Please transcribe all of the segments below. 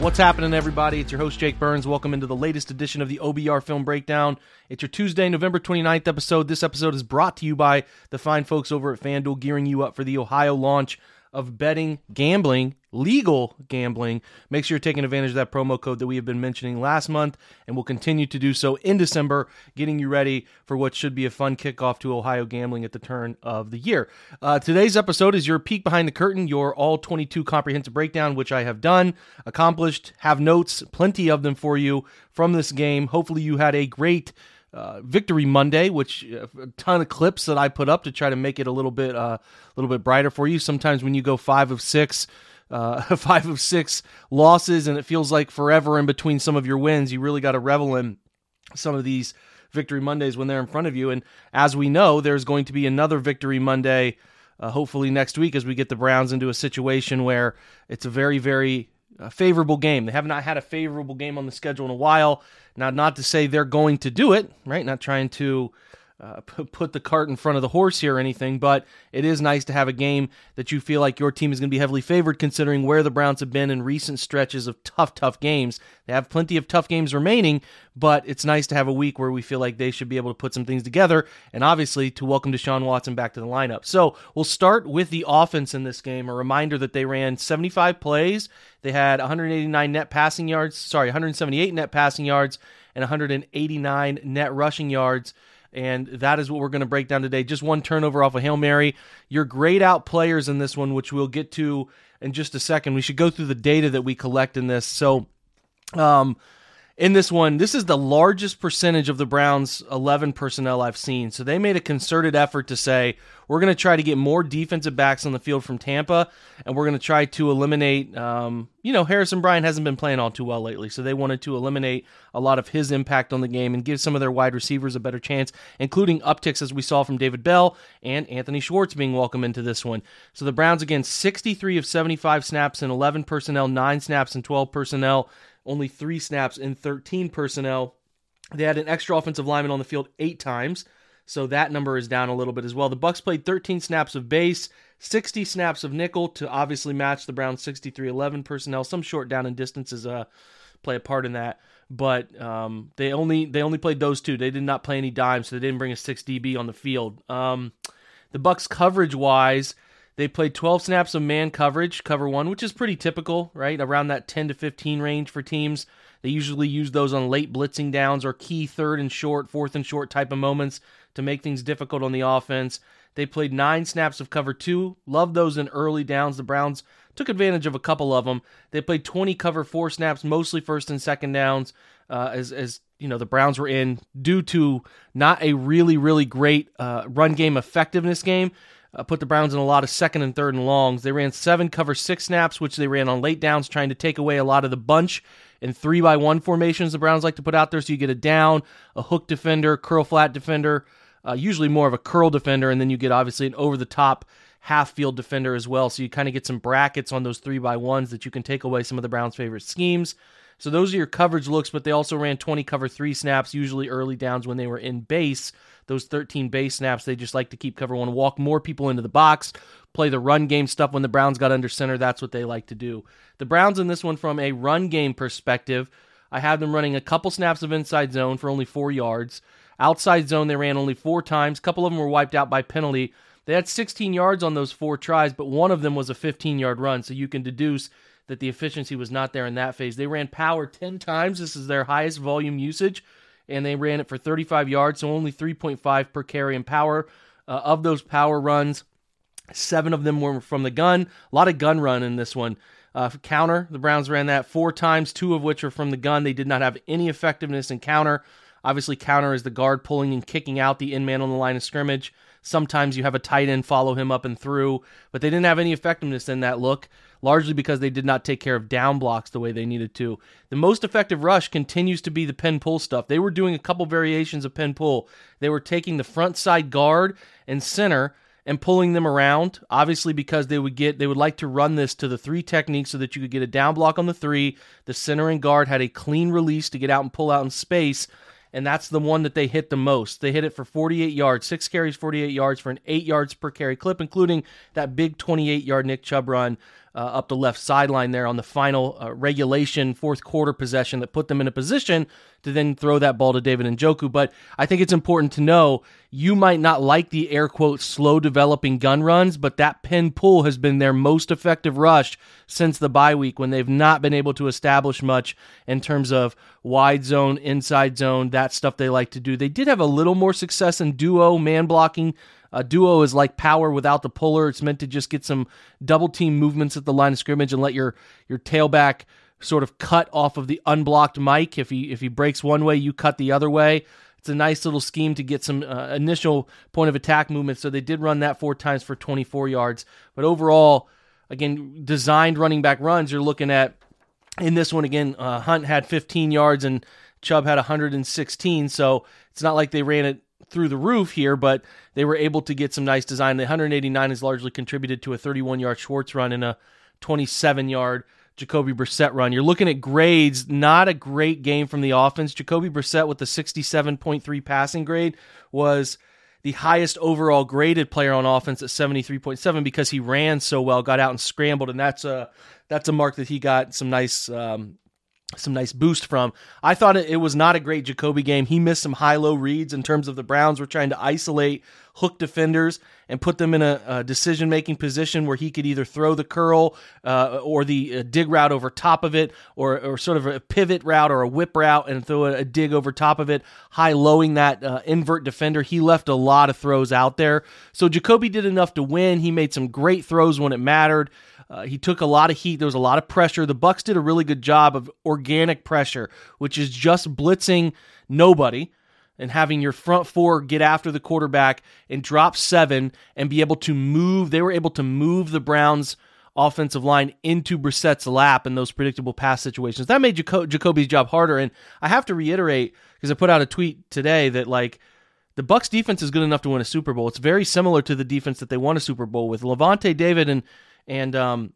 What's happening, everybody? It's your host, Jake Burns. Welcome into the latest edition of the OBR Film Breakdown. It's your Tuesday, November 29th episode. This episode is brought to you by the fine folks over at FanDuel, gearing you up for the Ohio launch of betting, gambling, legal gambling. Make sure you're taking advantage of that promo code that we have been mentioning last month, and we'll continue to do so in December, getting you ready for what should be a fun kickoff to Ohio gambling at the turn of the year. Uh, today's episode is your peek behind the curtain, your all 22 comprehensive breakdown, which I have done, accomplished, have notes, plenty of them for you from this game. Hopefully, you had a great uh, Victory Monday, which uh, a ton of clips that I put up to try to make it a little bit uh, a little bit brighter for you. Sometimes when you go five of six, five of six losses, and it feels like forever in between some of your wins, you really got to revel in some of these Victory Mondays when they're in front of you. And as we know, there's going to be another Victory Monday. Hopefully next week, as we get the Browns into a situation where it's a very, very favorable game. They have not had a favorable game on the schedule in a while. Now, not to say they're going to do it, right? Not trying to uh, put the cart in front of the horse here or anything, but it is nice to have a game that you feel like your team is going to be heavily favored considering where the Browns have been in recent stretches of tough, tough games. They have plenty of tough games remaining, but it's nice to have a week where we feel like they should be able to put some things together and obviously to welcome Deshaun Watson back to the lineup. So we'll start with the offense in this game. A reminder that they ran 75 plays. They had 189 net passing yards, sorry, 178 net passing yards and 189 net rushing yards. And that is what we're going to break down today. Just one turnover off a Hail Mary. Your grayed out players in this one, which we'll get to in just a second. We should go through the data that we collect in this. So, um, in this one, this is the largest percentage of the Browns' 11 personnel I've seen. So they made a concerted effort to say, we're going to try to get more defensive backs on the field from Tampa, and we're going to try to eliminate, um, you know, Harrison Bryant hasn't been playing all too well lately. So they wanted to eliminate a lot of his impact on the game and give some of their wide receivers a better chance, including upticks as we saw from David Bell and Anthony Schwartz being welcome into this one. So the Browns, again, 63 of 75 snaps in 11 personnel, 9 snaps in 12 personnel only three snaps in 13 personnel. They had an extra offensive lineman on the field eight times, so that number is down a little bit as well. The Bucs played 13 snaps of base, 60 snaps of nickel to obviously match the Browns 63-11 personnel. Some short down and distances uh, play a part in that, but um, they only they only played those two. They did not play any dimes, so they didn't bring a six DB on the field. Um, the Bucs coverage wise. They played 12 snaps of man coverage, cover one, which is pretty typical, right? Around that 10 to 15 range for teams. They usually use those on late blitzing downs or key third and short, fourth and short type of moments to make things difficult on the offense. They played nine snaps of cover two. Love those in early downs. The Browns took advantage of a couple of them. They played 20 cover four snaps, mostly first and second downs, uh, as, as you know the Browns were in due to not a really really great uh, run game effectiveness game uh, put the Browns in a lot of second and third and longs. They ran seven cover six snaps, which they ran on late downs, trying to take away a lot of the bunch and three by one formations the Browns like to put out there. So you get a down, a hook defender, curl flat defender, uh, usually more of a curl defender, and then you get obviously an over the top half field defender as well. So you kind of get some brackets on those three by ones that you can take away some of the Browns' favorite schemes. So those are your coverage looks, but they also ran 20 cover three snaps, usually early downs when they were in base. Those 13 base snaps, they just like to keep cover one, walk more people into the box, play the run game stuff when the Browns got under center. That's what they like to do. The Browns in this one, from a run game perspective, I have them running a couple snaps of inside zone for only four yards. Outside zone, they ran only four times. A couple of them were wiped out by penalty. They had 16 yards on those four tries, but one of them was a 15 yard run. So you can deduce that the efficiency was not there in that phase. They ran power 10 times. This is their highest volume usage, and they ran it for 35 yards, so only 3.5 per carry in power. Uh, of those power runs, seven of them were from the gun. A lot of gun run in this one. Uh, counter, the Browns ran that four times, two of which are from the gun. They did not have any effectiveness in counter. Obviously, counter is the guard pulling and kicking out the in man on the line of scrimmage. Sometimes you have a tight end follow him up and through, but they didn't have any effectiveness in that look, largely because they did not take care of down blocks the way they needed to. The most effective rush continues to be the pin pull stuff. They were doing a couple variations of pin pull. They were taking the front side guard and center and pulling them around obviously because they would get they would like to run this to the three technique so that you could get a down block on the three the center and guard had a clean release to get out and pull out in space and that's the one that they hit the most they hit it for 48 yards six carries 48 yards for an eight yards per carry clip including that big 28 yard nick chubb run uh, up the left sideline there on the final uh, regulation fourth quarter possession that put them in a position to then throw that ball to David Njoku. But I think it's important to know you might not like the air quote slow developing gun runs, but that pin pull has been their most effective rush since the bye week when they've not been able to establish much in terms of wide zone, inside zone, that stuff they like to do. They did have a little more success in duo man blocking. A duo is like power without the puller. It's meant to just get some double team movements at the line of scrimmage and let your your tailback sort of cut off of the unblocked Mike. If he if he breaks one way, you cut the other way. It's a nice little scheme to get some uh, initial point of attack movement. So they did run that four times for 24 yards. But overall, again, designed running back runs. You're looking at in this one again. Uh, Hunt had 15 yards and Chubb had 116. So it's not like they ran it through the roof here, but they were able to get some nice design. The 189 is largely contributed to a 31 yard Schwartz run and a 27 yard Jacoby Brissett run. You're looking at grades, not a great game from the offense. Jacoby Brissett with the 67.3 passing grade was the highest overall graded player on offense at 73.7 because he ran so well, got out and scrambled, and that's a that's a mark that he got some nice um, some nice boost from. I thought it, was not a great Jacoby game. He missed some high low reads in terms of the Browns were trying to isolate hook defenders and put them in a, a decision making position where he could either throw the curl uh, or the uh, dig route over top of it, or, or sort of a pivot route or a whip route and throw a, a dig over top of it, high lowing that uh, invert defender. He left a lot of throws out there. So Jacoby did enough to win. He made some great throws when it mattered. Uh, he took a lot of heat. There was a lot of pressure. The Bucs did a really good job of organic pressure, which is just blitzing nobody and having your front four get after the quarterback and drop seven and be able to move. They were able to move the Browns' offensive line into Brissett's lap in those predictable pass situations. That made Jaco- Jacoby's job harder. And I have to reiterate because I put out a tweet today that like the Bucs defense is good enough to win a Super Bowl. It's very similar to the defense that they won a Super Bowl with. Lavonte David and and um,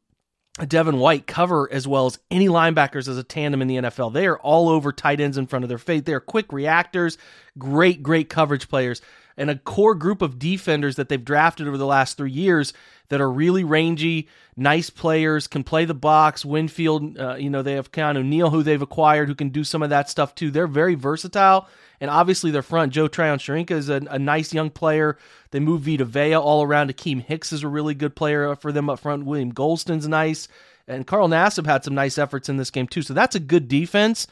Devin White cover as well as any linebackers as a tandem in the NFL. They are all over tight ends in front of their face. They are quick reactors, great, great coverage players, and a core group of defenders that they've drafted over the last three years that are really rangy, nice players, can play the box. Winfield, uh, you know, they have Keanu Neal, who they've acquired, who can do some of that stuff too. They're very versatile. And obviously, their front, Joe Tryon-Shoyinka is a, a, nice young player. They move Vita Vea all around. Akiem Hicks is a really good player for them up front. William Gholston's nice. And Carl Nassib had some nice efforts in this game, too. So that's a good defense.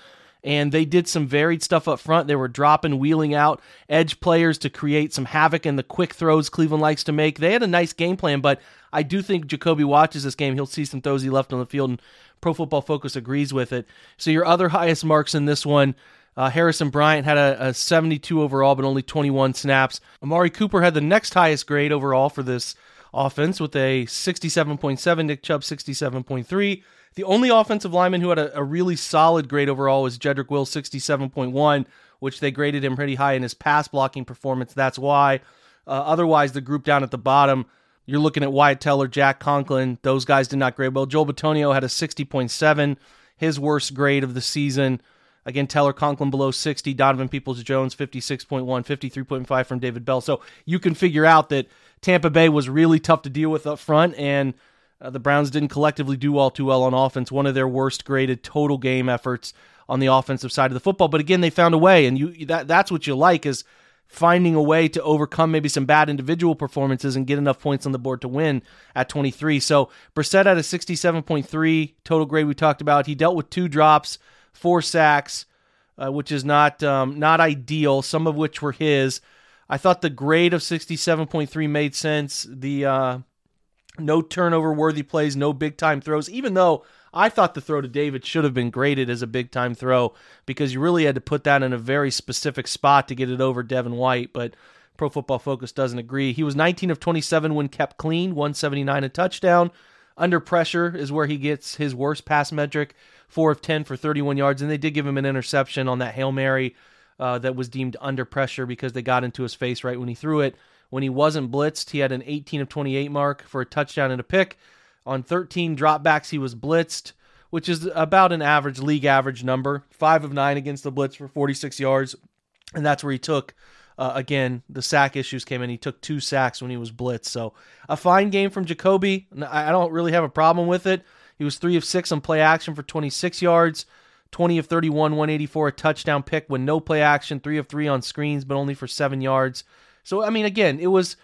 And they did some varied stuff up front. They were dropping, wheeling out edge players to create some havoc in the quick throws Cleveland likes to make. They had a nice game plan, but I do think Jacoby watches this game. He'll see some throws he left on the field, and Pro Football Focus agrees with it. So your other highest marks in this one uh, Harrison Bryant had a, a 72 overall, but only 21 snaps. Amari Cooper had the next highest grade overall for this offense with a 67.7. Nick Chubb 67.3. The only offensive lineman who had a, a really solid grade overall was Jedrick Wills 67.1, which they graded him pretty high in his pass blocking performance. That's why. Uh, otherwise, the group down at the bottom, you're looking at Wyatt Teller, Jack Conklin. Those guys did not grade well. Joel Bitonio had a 60.7, his worst grade of the season. Again, Teller Conklin below 60, Donovan Peoples Jones 56.1, 53.5 from David Bell. So you can figure out that Tampa Bay was really tough to deal with up front, and uh, the Browns didn't collectively do all too well on offense. One of their worst graded total game efforts on the offensive side of the football. But again, they found a way, and you that that's what you like is finding a way to overcome maybe some bad individual performances and get enough points on the board to win at 23. So Brissett had a 67.3 total grade we talked about. He dealt with two drops, four sacks, uh, which is not um, not ideal. Some of which were his. I thought the grade of 67.3 made sense. The uh, no turnover worthy plays, no big time throws, even though I thought the throw to David should have been graded as a big time throw because you really had to put that in a very specific spot to get it over Devin White, but Pro Football Focus doesn't agree. He was 19 of 27 when kept clean, 179 a touchdown. Under pressure is where he gets his worst pass metric, 4 of 10 for 31 yards, and they did give him an interception on that Hail Mary uh, that was deemed under pressure because they got into his face right when he threw it. When he wasn't blitzed, he had an 18 of 28 mark for a touchdown and a pick. On 13 dropbacks, he was blitzed, which is about an average league average number. Five of nine against the blitz for 46 yards, and that's where he took. Uh, again, the sack issues came in. He took two sacks when he was blitzed. So a fine game from Jacoby. I don't really have a problem with it. He was three of six on play action for 26 yards, 20 of 31, 184, a touchdown pick when no play action, three of three on screens, but only for seven yards. So I mean, again, it was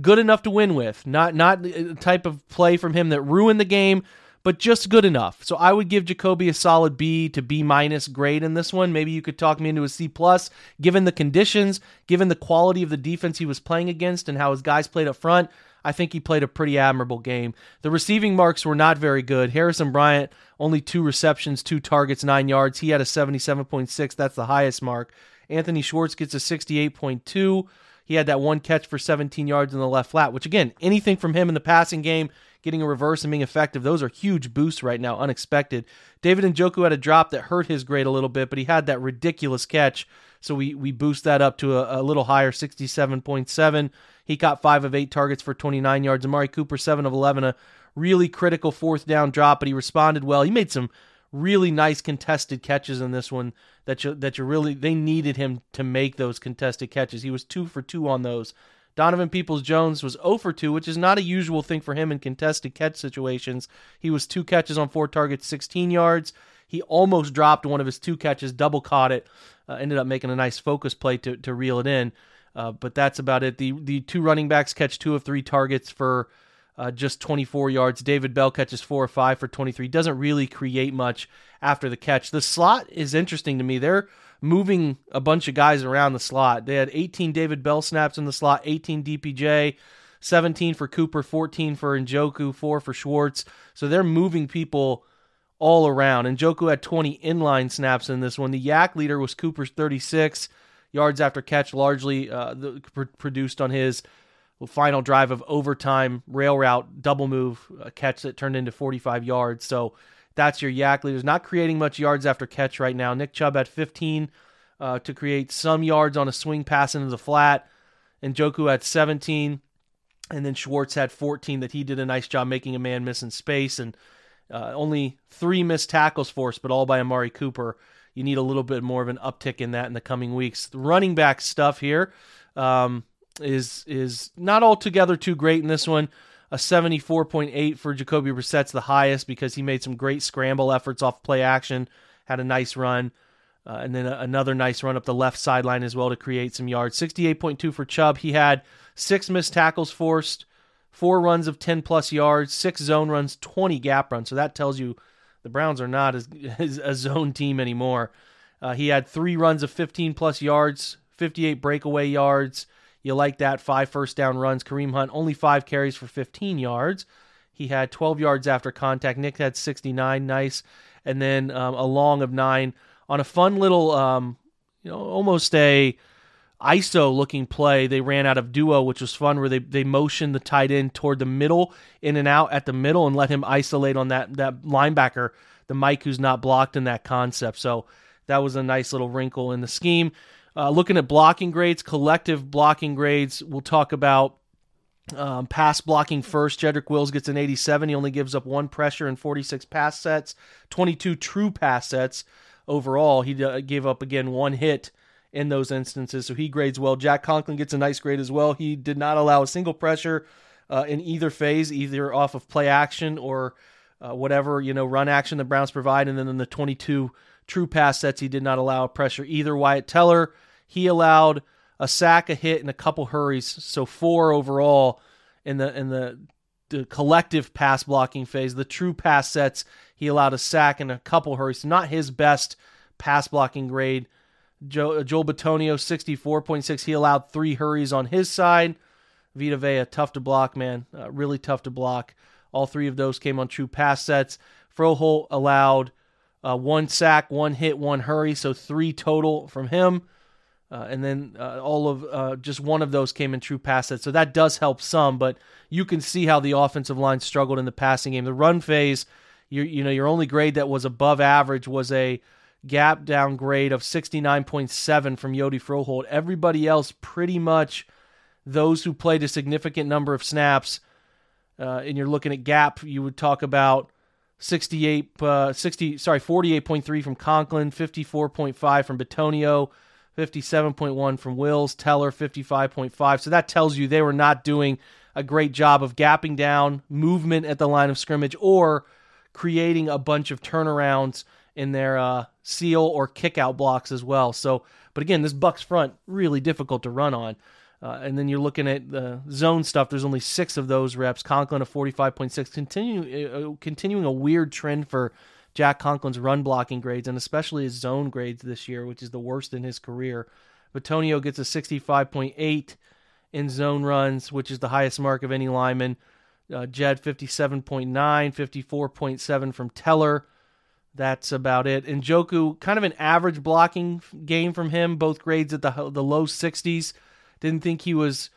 good enough to win with. Not not a uh, type of play from him that ruined the game, but just good enough. So I would give Jacoby a solid B to B minus grade in this one. Maybe you could talk me into a C plus, given the conditions, given the quality of the defense he was playing against, and how his guys played up front. I think he played a pretty admirable game. The receiving marks were not very good. Harrison Bryant, only two receptions, two targets, nine yards. He had a 77.6. That's the highest mark. Anthony Schwartz gets a 68.2. He had that one catch for 17 yards in the left flat, which again, anything from him in the passing game, getting a reverse and being effective, those are huge boosts right now, unexpected. David Njoku had a drop that hurt his grade a little bit, but he had that ridiculous catch. So we, we boost that up to a, a little higher, 67.7. He caught five of eight targets for 29 yards. Amari Cooper, seven of 11, a really critical fourth down drop, but he responded well. He made some really nice contested catches in this one that you that you really they needed him to make those contested catches. He was 2 for 2 on those. Donovan Peoples Jones was 0 for 2, which is not a usual thing for him in contested catch situations. He was two catches on four targets, 16 yards. He almost dropped one of his two catches, double caught it, uh, ended up making a nice focus play to, to reel it in. Uh, but that's about it. The the two running backs catch two of three targets for uh, just 24 yards. David Bell catches four or five for 23. Doesn't really create much after the catch. The slot is interesting to me. They're moving a bunch of guys around the slot. They had 18 David Bell snaps in the slot, 18 DPJ, 17 for Cooper, 14 for Njoku, 4 for Schwartz. So they're moving people all around. Njoku had 20 inline snaps in this one. The YAC leader was Cooper's 36 yards after catch, largely uh, the, pr- produced on his final drive of overtime rail route double move a catch that turned into 45 yards. So that's your YAC leaders. Not creating much yards after catch right now. Nick Chubb had 15 uh, to create some yards on a swing pass into the flat. Njoku had 17. And then Schwartz had 14 that he did a nice job making a man miss in space. And uh, only three missed tackles forced, but all by Amari Cooper. You need a little bit more of an uptick in that in the coming weeks. The running back stuff here. Um, is is not altogether too great in this one. A 74.8 for Jacoby Brissett's the highest because he made some great scramble efforts off play action, had a nice run, uh, and then a, another nice run up the left sideline as well to create some yards. 68.2 for Chubb. He had six missed tackles forced, four runs of 10 plus yards, six zone runs, 20 gap runs. So that tells you the Browns are not as, as a zone team anymore. Uh, he had three runs of 15 plus yards, 58 breakaway yards. You like that. Five first down runs. Kareem Hunt, only five carries for 15 yards. He had 12 yards after contact. Nick had 69. Nice. And then um, a long of nine on a fun little, um, you know, almost a ISO looking play. They ran out of duo, which was fun, where they, they motioned the tight end toward the middle, in and out at the middle, and let him isolate on that, that linebacker, the Mike who's not blocked in that concept. So that was a nice little wrinkle in the scheme. Uh, looking at blocking grades, collective blocking grades, we'll talk about um, pass blocking first. Jedrick Wills gets an 87. He only gives up one pressure and 46 pass sets, 22 true pass sets overall. He uh, gave up again one hit in those instances, so he grades well. Jack Conklin gets a nice grade as well. He did not allow a single pressure uh, in either phase, either off of play action or uh, whatever you know run action the Browns provide, and then in the 22 true pass sets, he did not allow pressure either. Wyatt Teller he allowed a sack, a hit, and a couple hurries. So four overall in the in the, the collective pass blocking phase. The true pass sets, he allowed a sack and a couple hurries. Not his best pass blocking grade. Joe, Joel Bitonio, 64.6. He allowed three hurries on his side. Vita Vea, tough to block, man. Uh, really tough to block. All three of those came on true pass sets. Froholdt allowed uh, one sack, one hit, one hurry, so three total from him. Uh, and then uh, all of uh, just one of those came in true pass sets. So that does help some, but you can see how the offensive line struggled in the passing game. The run phase, you you know, your only grade that was above average was a gap down grade of 69.7 from Yodi Froholdt. Everybody else pretty much those who played a significant number of snaps, uh, and you're looking at gap, you would talk about 68, uh, 60, sorry, 48.3 from Conklin, 54.5 from Bitonio, 57.1 from Wills, Teller 55.5. So that tells you they were not doing a great job of gapping down, movement at the line of scrimmage, or creating a bunch of turnarounds in their uh, seal or kick out blocks as well. So, but again, this Bucs front really difficult to run on. Uh, and then you're looking at the zone stuff. There's only six of those reps. Conklin a 45.6, continue, uh, continuing a weird trend for Jack Conklin's run blocking grades and especially his zone grades this year, which is the worst in his career. Bitonio gets a 65.8 in zone runs, which is the highest mark of any lineman. Uh, Jed 57.9, 54.7 from Teller. That's about it. Njoku, kind of an average blocking game from him, both grades at the the low 60s. Didn't think he was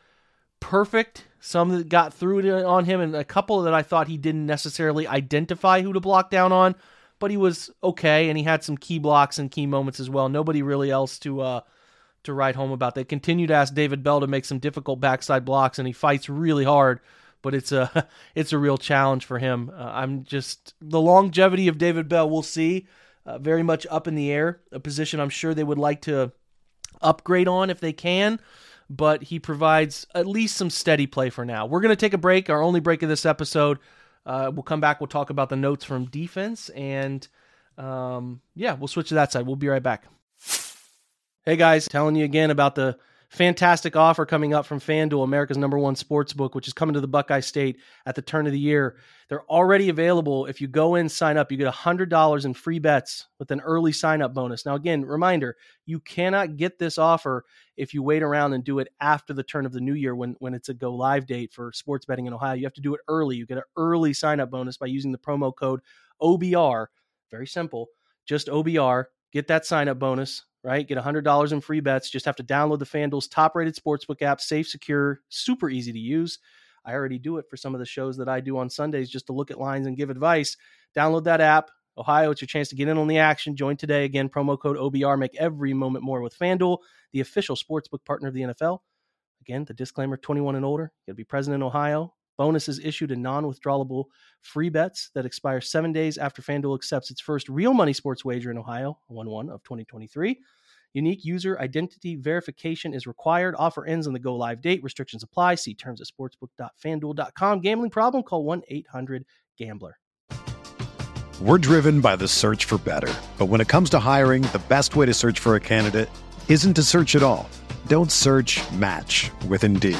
perfect. Some that got through on him, and a couple that I thought he didn't necessarily identify who to block down on, but he was okay, and he had some key blocks and key moments as well. Nobody really else to uh, to write home about. They continue to ask David Bell to make some difficult backside blocks, and he fights really hard. But it's a it's a real challenge for him. Uh, I'm just the longevity of David Bell. We'll see. Uh, very much up in the air. A position I'm sure they would like to upgrade on if they can but he provides at least some steady play for now. We're going to take a break, our only break of this episode. Uh, we'll come back. We'll talk about the notes from defense, and um, yeah, we'll switch to that side. We'll be right back. Hey guys, telling you again about the fantastic offer coming up from FanDuel, America's number one sports book, which is coming to the Buckeye State at the turn of the year. They're already available. If you go in, sign up, you get $100 in free bets with an early sign up bonus. Now, again, reminder you cannot get this offer if you wait around and do it after the turn of the new year when, when it's a go live date for sports betting in Ohio. You have to do it early. You get an early sign up bonus by using the promo code OBR. Very simple. Just OBR. Get that sign up bonus right? Get $100 in free bets. Just have to download the FanDuel's top rated sportsbook app, safe, secure, super easy to use. I already do it for some of the shows that I do on Sundays just to look at lines and give advice. Download that app. Ohio, it's your chance to get in on the action. Join today. Again, promo code OBR. Make every moment more with FanDuel, the official sportsbook partner of the NFL. Again, the disclaimer 21 and older. You got to be present in Ohio. Bonuses issued in non withdrawable free bets that expire seven days after FanDuel accepts its first real money sports wager in Ohio, 1 1 of 2023. Unique user identity verification is required. Offer ends on the go live date. Restrictions apply. See terms at sportsbook.fanduel.com. Gambling problem? Call 1 800 Gambler. We're driven by the search for better. But when it comes to hiring, the best way to search for a candidate isn't to search at all. Don't search match with Indeed.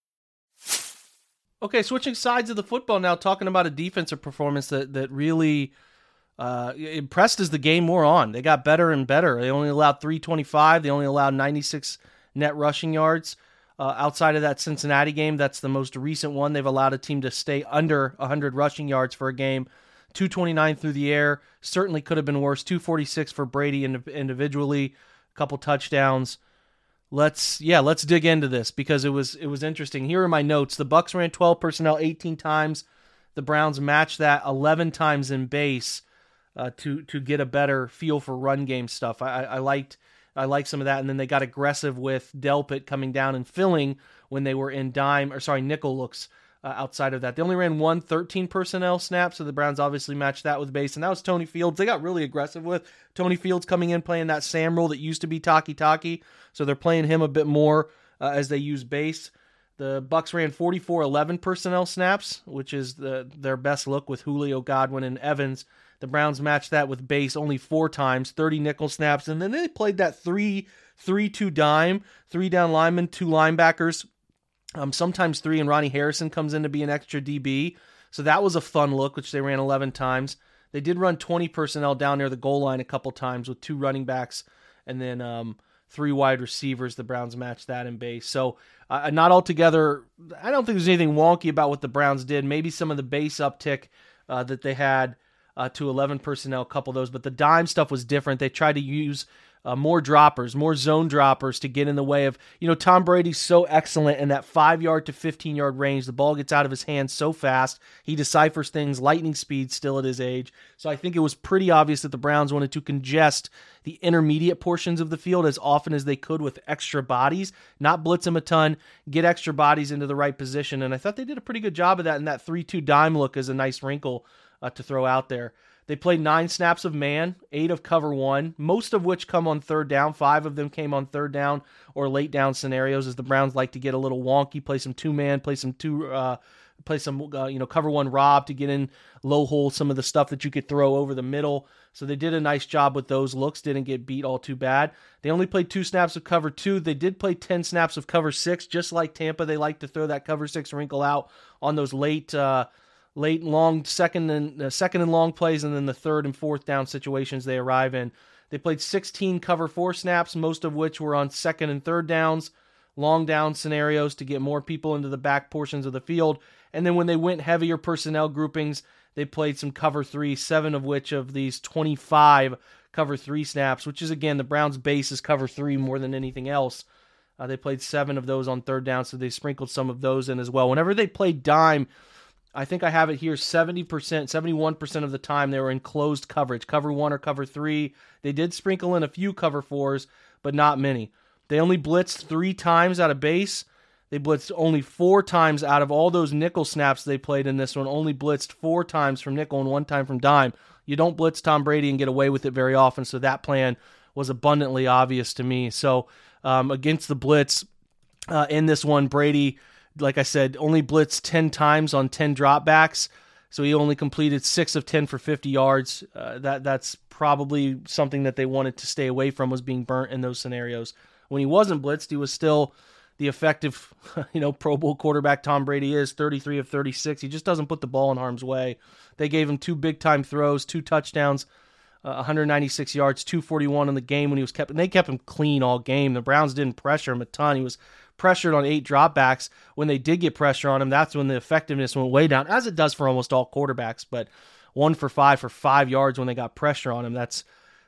Okay, switching sides of the football now, talking about a defensive performance that that really uh, impressed as the game wore on. They got better and better. They only allowed 325. They only allowed 96 net rushing yards. Uh, outside of that Cincinnati game, that's the most recent one. They've allowed a team to stay under 100 rushing yards for a game. 229 through the air certainly could have been worse. 246 for Brady individually, a couple touchdowns let's yeah let's dig into this because it was it was interesting. Here are my notes. The Bucs ran 12 personnel 18 times. The browns matched that 11 times in base uh, to to get a better feel for run game stuff. I, I liked i liked some of that. And then they got aggressive with delpit coming down and filling when they were in dime or sorry nickel looks uh, outside of that. They only ran one 13 personnel snap, so the Browns obviously matched that with base, and that was Tony Fields. They got really aggressive with Tony Fields coming in playing that Sam role that used to be Takitaki, so they're playing him a bit more uh, as they use base. The Bucs ran 44-11 personnel snaps, which is the, their best look with Julio Godwin and Evans. The Browns matched that with base only four times, 30 nickel snaps, and then they played that three three two dime, three down linemen, two linebackers, um, sometimes three, and Ronnie Harrison comes in to be an extra DB. So that was a fun look, which they ran 11 times. They did run 20 personnel down near the goal line a couple times with two running backs and then um, three wide receivers. The Browns matched that in base. So uh, not altogether, I don't think there's anything wonky about what the Browns did. Maybe some of the base uptick uh, that they had uh, to 11 personnel, couple those, but the dime stuff was different. They tried to use uh, more droppers, more zone droppers to get in the way of, you know, Tom Brady's so excellent in that five yard to 15 yard range. The ball gets out of his hands so fast. He deciphers things lightning speed still at his age. So I think it was pretty obvious that the Browns wanted to congest the intermediate portions of the field as often as they could with extra bodies, not blitz them a ton, get extra bodies into the right position. And I thought they did a pretty good job of that. And that 3 2 dime look is a nice wrinkle uh, to throw out there. They played nine snaps of man, eight of cover one, most of which come on third down. Five of them came on third down or late down scenarios, as the Browns like to get a little wonky, play some two man, play some two, uh, play some uh, you know cover one rob to get in low hole some of the stuff that you could throw over the middle. So they did a nice job with those looks. Didn't get beat all too bad. They only played two snaps of cover two. They did play ten snaps of cover six, just like Tampa. They like to throw that cover six wrinkle out on those late. Uh, late and long second and uh, second and long plays, and then the third and fourth down situations they arrive in. They played 16 cover four snaps, most of which were on second and third downs, long down scenarios to get more people into the back portions of the field. And then when they went heavier personnel groupings, they played some cover three, seven of which of these 25 cover three snaps, which is again the Browns' base is cover three more than anything else. Uh, they played seven of those on third down, so they sprinkled some of those in as well. Whenever they played dime, I think I have it here 70%, 71% of the time they were in closed coverage, cover one or cover three. They did sprinkle in a few cover fours, but not many. They only blitzed three times out of base. They blitzed only four times out of all those nickel snaps they played in this one, only blitzed four times from nickel and one time from dime. You don't blitz Tom Brady and get away with it very often, so that plan was abundantly obvious to me. So um, against the blitz uh, in this one, Brady like I said, only blitzed 10 times on 10 dropbacks. So he only completed six of 10 for 50 yards. Uh, that That's probably something that they wanted to stay away from was being burnt in those scenarios. When he wasn't blitzed, he was still the effective, you know, Pro Bowl quarterback Tom Brady is 33 of 36. He just doesn't put the ball in harm's way. They gave him two big time throws, two touchdowns, uh, 196 yards, 241 in the game when he was kept, and they kept him clean all game. The Browns didn't pressure him a ton. He was pressured on eight dropbacks. When they did get pressure on him, that's when the effectiveness went way down, as it does for almost all quarterbacks. But one for five for five yards when they got pressure on him. That's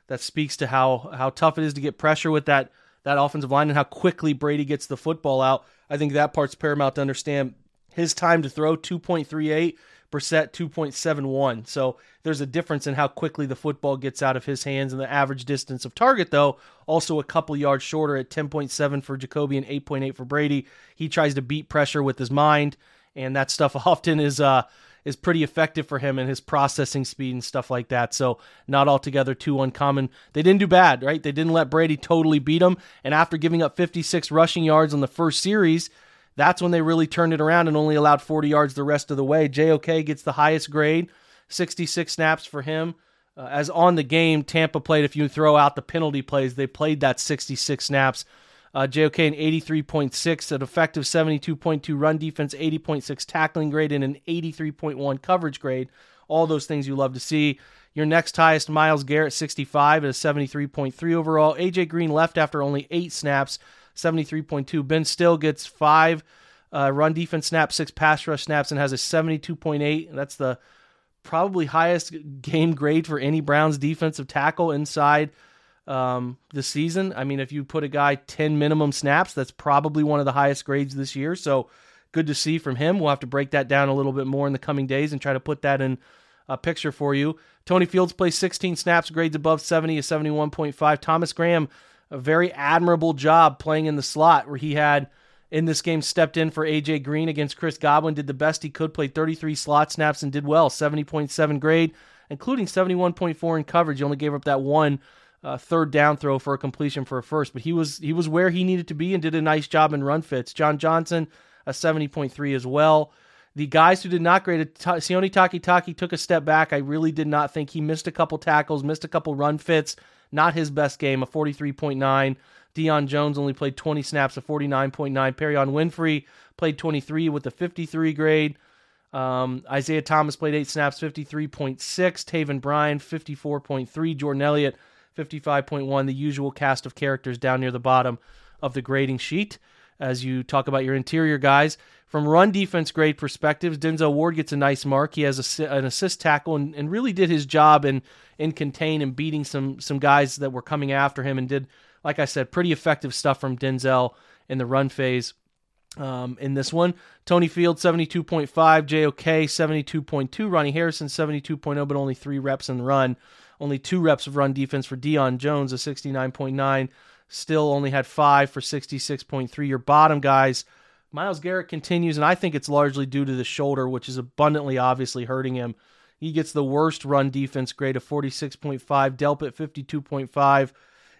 that speaks to how how tough it is to get pressure with that that offensive line and how quickly Brady gets the football out. I think that part's paramount to understand. His time to throw 2.38, Brissett 2.71. So there's a difference in how quickly the football gets out of his hands and the average distance of target, though, also a couple yards shorter at 10.7 for Jacoby and 8.8 for Brady. He tries to beat pressure with his mind, and that stuff often is uh is pretty effective for him and his processing speed and stuff like that. So not altogether too uncommon. They didn't do bad, right? They didn't let Brady totally beat him. And after giving up 56 rushing yards on the first series, that's when they really turned it around and only allowed 40 yards the rest of the way. JOK gets the highest grade, 66 snaps for him. Uh, as on the game, Tampa played, if you throw out the penalty plays, they played that 66 snaps. Uh, JOK an 83.6, an effective 72.2 run defense, 80.6 tackling grade, and an 83.1 coverage grade. All those things you love to see. Your next highest, Myles Garrett, 65 at a 73.3 overall. AJ Green left after only eight snaps, 73.2. Ben Stille gets five uh, run defense snaps, six pass rush snaps, and has a 72.8. That's the probably highest game grade for any Browns defensive tackle inside um, season. I mean, if you put a guy 10 minimum snaps, that's probably one of the highest grades this year. So good to see from him. We'll have to break that down a little bit more in the coming days and try to put that in a picture for you. Tony Fields plays 16 snaps, grades above 70, a 71.5. Thomas Graham, a very admirable job playing in the slot where he had in this game stepped in for AJ Green against Chris Godwin, did the best he could, played 33 slot snaps and did well, 70.7 grade, including 71.4 in coverage. He only gave up that one uh, third down throw for a completion for a first, but he was he was where he needed to be and did a nice job in run fits. John Johnson, a 70.3 as well. The guys who did not grade it, Sione Takitaki took a step back. I really did not think he missed a couple tackles, missed a couple run fits. Not his best game, a 43.9. Deion Jones only played 20 snaps, a 49.9. Perrion Winfrey played 23 with a 53 grade. Um, Isaiah Thomas played eight snaps, 53.6. Taven Bryan, 54.3. Jordan Elliott, 55.1, the usual cast of characters down near the bottom of the grading sheet as you talk about your interior guys. From run defense grade perspectives, Denzel Ward gets a nice mark. He has a, an assist tackle and, and really did his job in in contain and beating some some guys that were coming after him and did, like I said, pretty effective stuff from Denzel in the run phase. Um, in this one, Tony Field 72.5, JOK 72.2, Ronnie Harrison 72.0, but only three reps in the run. Only two reps of run defense for Deion Jones, a 69.9. Stille only had five for 66.3. Your bottom guys, Myles Garrett continues, and I think it's largely due to the shoulder, which is abundantly obviously hurting him. He gets the worst run defense grade of 46.5, Delpit 52.5,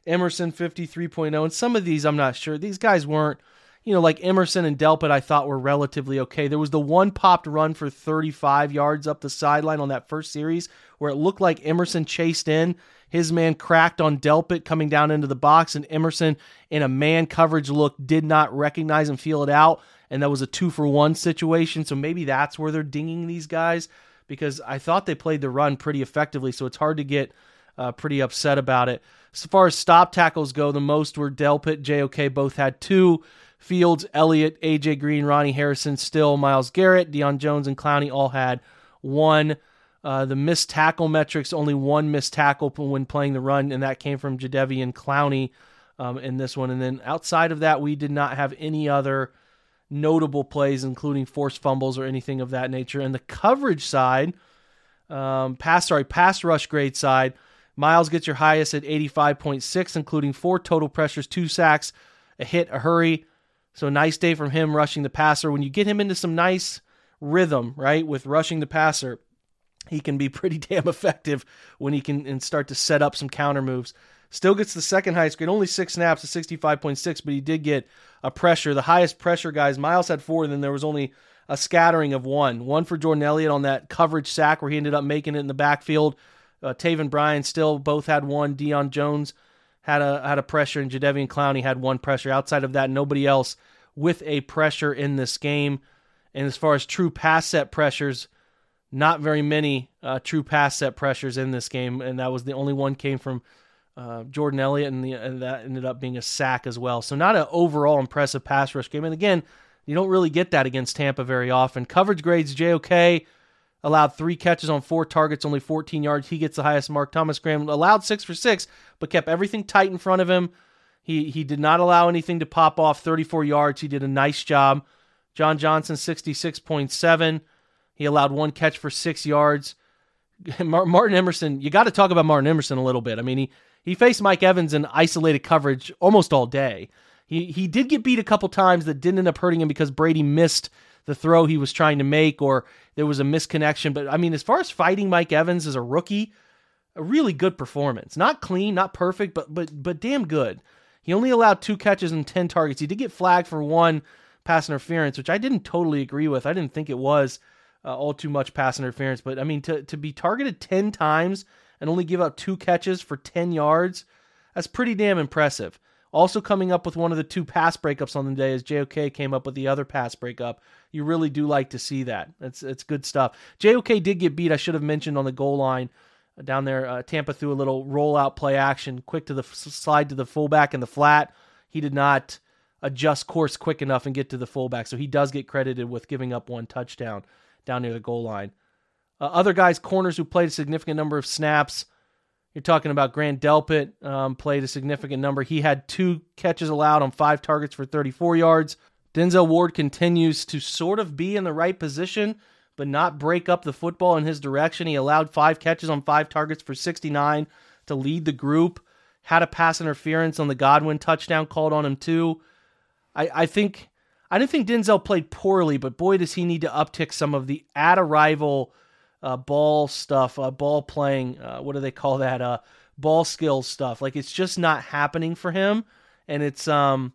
Emerson 53.0. And some of these, I'm not sure. These guys weren't, you know, like Emerson and Delpit, I thought were relatively okay. There was the one popped run for 35 yards up the sideline on that first series where it looked like Emerson chased in. His man cracked on Delpit coming down into the box, and Emerson, in a man coverage look, did not recognize and feel it out. And that was a two for one situation. So maybe that's where they're dinging these guys because I thought they played the run pretty effectively. So it's hard to get uh, pretty upset about it. As far as stop tackles go, the most were Delpit, JOK, both had two. Fields, Elliott, AJ Green, Ronnie Harrison, Stille Myles Garrett, Deion Jones, and Clowney all had one. Uh, the missed tackle metrics, only one missed tackle when playing the run, and that came from Jadeveon Clowney um, in this one. And then outside of that, we did not have any other notable plays, including forced fumbles or anything of that nature. And the coverage side, um, pass sorry, pass rush grade side, Myles gets your highest at 85.6, including four total pressures, two sacks, a hit, a hurry. So nice day from him rushing the passer. When you get him into some nice rhythm, right, with rushing the passer, he can be pretty damn effective when he can and start to set up some counter moves. Stille gets the second highest grade, only six snaps at 65.6, but he did get a pressure. The highest pressure guys, Myles had four, and then there was only a scattering of one. One for Jordan Elliott on that coverage sack where he ended up making it in the backfield. Uh, Taven Bryan Stille both had one. Deion Jones had a had a pressure, and Jadeveon Clowney had one pressure. Outside of that, nobody else with a pressure in this game. And as far as true pass set pressures, not very many uh, true pass set pressures in this game, and that was the only one came from uh, Jordan Elliott, and, the, and, that ended up being a sack as well. So not an overall impressive pass rush game. And again, you don't really get that against Tampa very often. Coverage grades JOK, allowed three catches on four targets, only 14 yards. He gets the highest mark. Thomas Graham allowed six for six, but kept everything tight in front of him. He he did not allow anything to pop off. 34 yards. He did a nice job. John Johnson 66.7. He allowed one catch for six yards. Martin Emerson, you got to talk about Martin Emerson a little bit. I mean, he he faced Mike Evans in isolated coverage almost all day. He he did get beat a couple times that didn't end up hurting him because Brady missed the throw he was trying to make or there was a misconnection. But I mean, as far as fighting Mike Evans as a rookie, a really good performance. Not clean, not perfect, but but but damn good. He only allowed two catches and 10 targets. He did get flagged for one pass interference, which I didn't totally agree with. I didn't think it was uh, all too much pass interference, but I mean to to be targeted 10 times and only give up two catches for 10 yards, that's pretty damn impressive. Also coming up with one of the two pass breakups on the day as JOK came up with the other pass breakup. You really do like to see that. It's it's good stuff. JOK did get beat. I should have mentioned on the goal line uh, down there. Uh, Tampa threw a little rollout play action, quick to the f- slide to the fullback in the flat. He did not adjust course quick enough and get to the fullback, so he does get credited with giving up one touchdown down near the goal line. Uh, other guys, corners who played a significant number of snaps. You're talking about Grant Delpit um, played a significant number. He had two catches allowed on five targets for 34 yards. Denzel Ward continues to sort of be in the right position, but not break up the football in his direction. He allowed five catches on five targets for 69 to lead the group. Had a pass interference on the Godwin touchdown called on him too. I, I think I didn't think Denzel played poorly, but boy does he need to uptick some of the at arrival uh, ball stuff, uh, ball playing. Uh, what do they call that? Uh, ball skills stuff. Like it's just not happening for him, and it's um,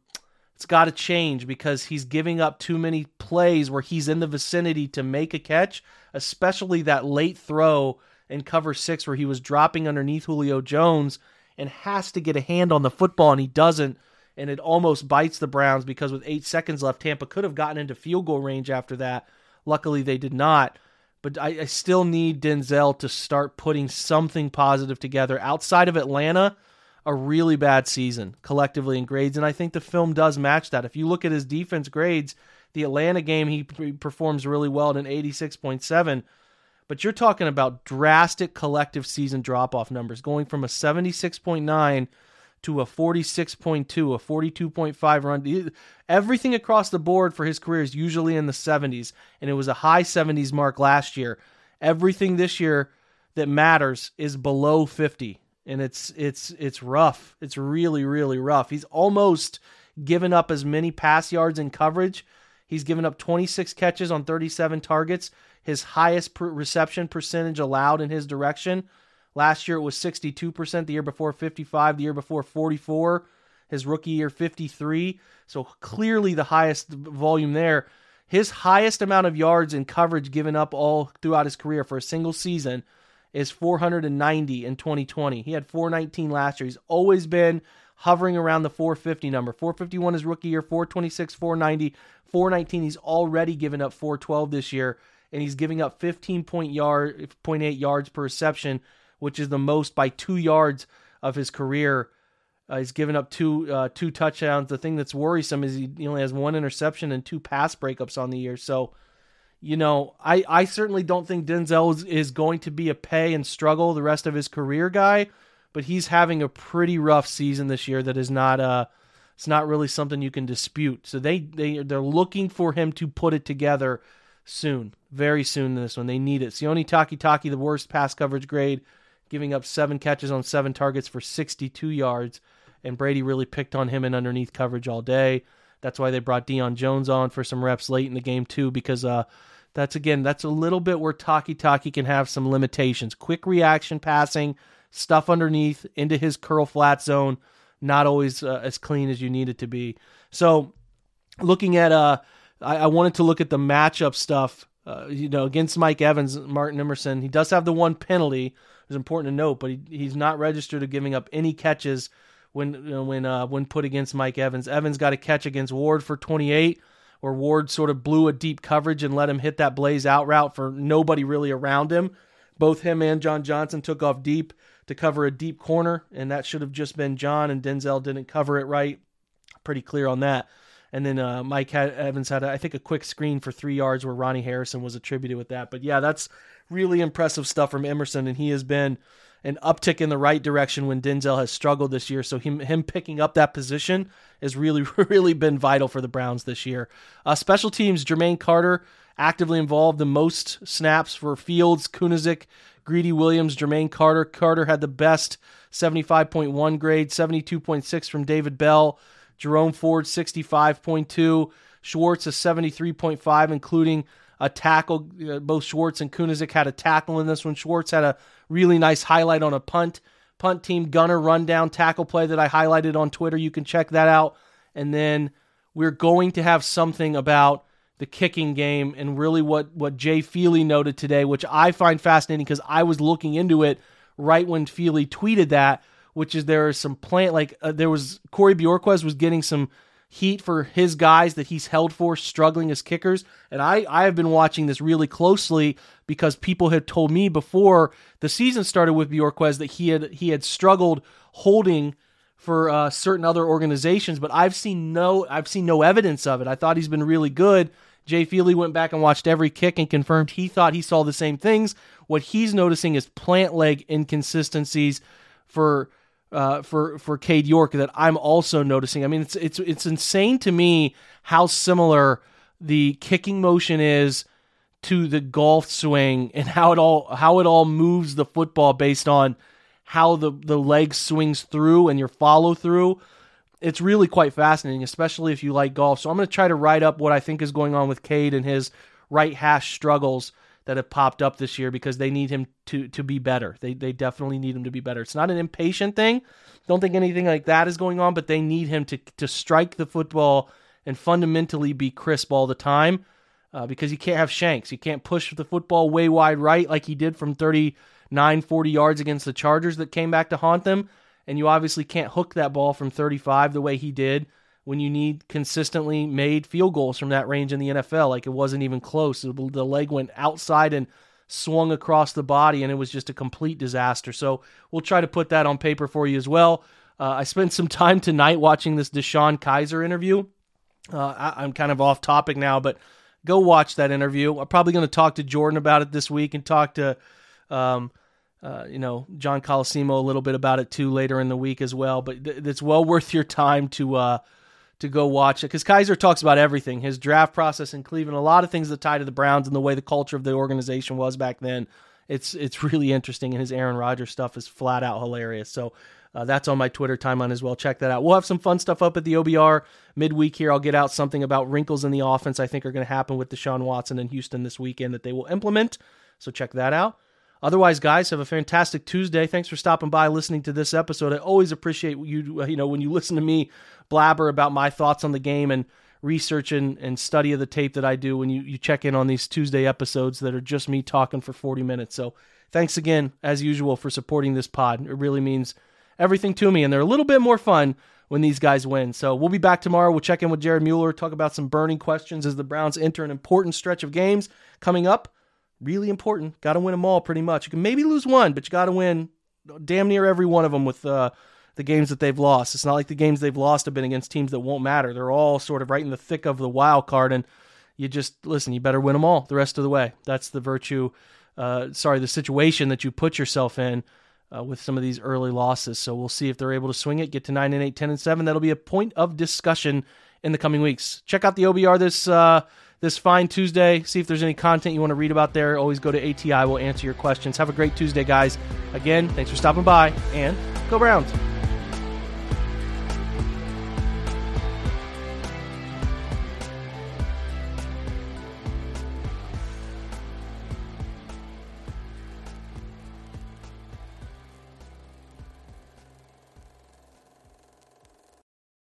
it's got to change because he's giving up too many plays where he's in the vicinity to make a catch, especially that late throw in cover six where he was dropping underneath Julio Jones and has to get a hand on the football and he doesn't. And it almost bites the Browns because with eight seconds left, Tampa could have gotten into field goal range after that. Luckily, they did not but I, I, still need Denzel to start putting something positive together outside of Atlanta. A really bad season collectively in grades, and I think the film does match that. If you look at his defense grades, the Atlanta game he performs really well at an 86.7, but you're talking about drastic collective season drop off numbers, going from a 76.9 to a 46.2, a 42.5 run. Everything across the board for his career is usually in the 70s, and it was a high 70s mark last year. Everything this year that matters is below 50, and it's it's it's rough. It's really really rough. He's almost given up as many pass yards in coverage. He's given up 26 catches on 37 targets, his highest per- reception percentage allowed in his direction Last year it was 62%, the year before 55, the year before 44, his rookie year 53. So clearly the highest volume there. His highest amount of yards and coverage given up all throughout his career for a single season is 490 in 2020. He had 419 last year. He's always been hovering around the 450 number. 451 is rookie year, 426, 490, 419. He's already given up 412 this year, and he's giving up 15 point yard, 0.8 yards per reception which is the most by two yards of his career. Uh, he's given up two uh, two touchdowns. The thing that's worrisome is he only has one interception and two pass breakups on the year. So, you know, I, I certainly don't think Denzel is, is going to be a pay and struggle the rest of his career guy, but he's having a pretty rough season this year. That is not uh it's not really something you can dispute. So they they they're looking for him to put it together soon, very soon. In this one, they need it. Sione Takitaki, the worst pass coverage grade giving up seven catches on seven targets for 62 yards. And Brady really picked on him in underneath coverage all day. That's why they brought Deion Jones on for some reps late in the game too, because uh, that's again that's a little bit where Takitaki can have some limitations. Quick reaction passing, stuff underneath into his curl flat zone, not always uh, as clean as you need it to be. So, looking at uh, I, I wanted to look at the matchup stuff. Uh, you know, against Mike Evans, Martin Emerson, he does have the one penalty, It's important to note, but he, he's not registered of giving up any catches when you know, when uh, when put against Mike Evans. Evans got a catch against Ward for 28, where Ward sort of blew a deep coverage and let him hit that blaze out route for nobody really around him. Both him and John Johnson took off deep to cover a deep corner, and that should have just been John, and Denzel didn't cover it right. Pretty clear on that. And then uh, Mike had, Evans had, I think, a quick screen for three yards where Ronnie Harrison was attributed with that. But yeah, that's really impressive stuff from Emerson, and he has been an uptick in the right direction when Denzel has struggled this year. So him him picking up that position has really really been vital for the Browns this year. Uh, special teams, Jermaine Carter actively involved the most snaps for Fields, Kunaszyk, Greedy Williams, Jermaine Carter. Carter had the best 75.1 grade, 72.6 from David Bell. Jerome Ford 65.2, Schwartz a 73.5, including a tackle. Uh, both Schwartz and Kunaszyk had a tackle in this one. Schwartz had a really nice highlight on a punt. Punt team gunner rundown tackle play that I highlighted on Twitter. You can check that out. And then we're going to have something about the kicking game and really what what Jay Feely noted today, which I find fascinating because I was looking into it right when Feely tweeted that, which is there is some plant like uh, there was Corey Bojorquez was getting some heat for his guys that he's held for struggling as kickers. And I, I have been watching this really closely because people had told me before the season started with Bojorquez that he had he had struggled holding for uh, certain other organizations, but I've seen no I've seen no evidence of it. I thought he's been really good. Jay Feely went back and watched every kick and confirmed he thought he saw the same things. What he's noticing is plant leg inconsistencies for uh, for for Cade York that I'm also noticing. I mean, it's it's it's insane to me how similar the kicking motion is to the golf swing and how it all how it all moves the football based on how the the leg swings through and your follow through. It's really quite fascinating, especially if you like golf. So I'm going to try to write up what I think is going on with Cade and his right hash struggles that have popped up this year because they need him to to be better. They they definitely need him to be better. It's not an impatient thing. Don't think anything like that is going on, but they need him to to strike the football and fundamentally be crisp all the time. Uh, because you can't have shanks. You can't push the football way wide right like he did from 39, 40 yards against the Chargers that came back to haunt them. And you obviously can't hook that ball from 35 the way he did when you need consistently made field goals from that range in the NFL. Like it wasn't even close. The leg went outside and swung across the body, and it was just a complete disaster. So we'll try to put that on paper for you as well. Uh, I spent some time tonight watching this DeShone Kizer interview. Uh, I, I'm kind of off topic now, but go watch that interview. I'm probably going to talk to Jordan about it this week and talk to, um, uh, you know, John Colosimo a little bit about it too later in the week as well. But th- it's well worth your time to uh, to go watch it because Kizer talks about everything his draft process in Cleveland, a lot of things that tie to the Browns and the way the culture of the organization was back then. It's it's really interesting, and his Aaron Rodgers stuff is flat out hilarious. So uh, that's on my Twitter timeline as well. Check that out. We'll have some fun stuff up at the OBR midweek here. I'll get out something about wrinkles in the offense I think are going to happen with Deshaun Watson in Houston this weekend that they will implement. So check that out. Otherwise, guys, have a fantastic Tuesday. Thanks for stopping by, listening to this episode. I always appreciate you, you know, when you listen to me blabber about my thoughts on the game and research and, and study of the tape that I do when you, you check in on these Tuesday episodes that are just me talking for 40 minutes. So thanks again, as usual, for supporting this pod. It really means everything to me, and they're a little bit more fun when these guys win. So we'll be back tomorrow. We'll check in with Jared Mueller, talk about some burning questions as the Browns enter an important stretch of games coming up really important. Got to win them all pretty much. You can maybe lose one, but you got to win damn near every one of them with uh, the games that they've lost. It's not like the games they've lost have been against teams that won't matter. They're all sort of right in the thick of the wild card, and you just listen. You better win them all the rest of the way. That's the virtue. Uh, sorry, the situation that you put yourself in. Uh, with some of these early losses. So we'll see if they're able to swing it, get to 9 and 8, 10 and 7. That'll be a point of discussion in the coming weeks. Check out the OBR this uh, this fine Tuesday. See if there's any content you want to read about there. Always go to ATI. We'll answer your questions. Have a great Tuesday, guys. Again, thanks for stopping by, and go Browns.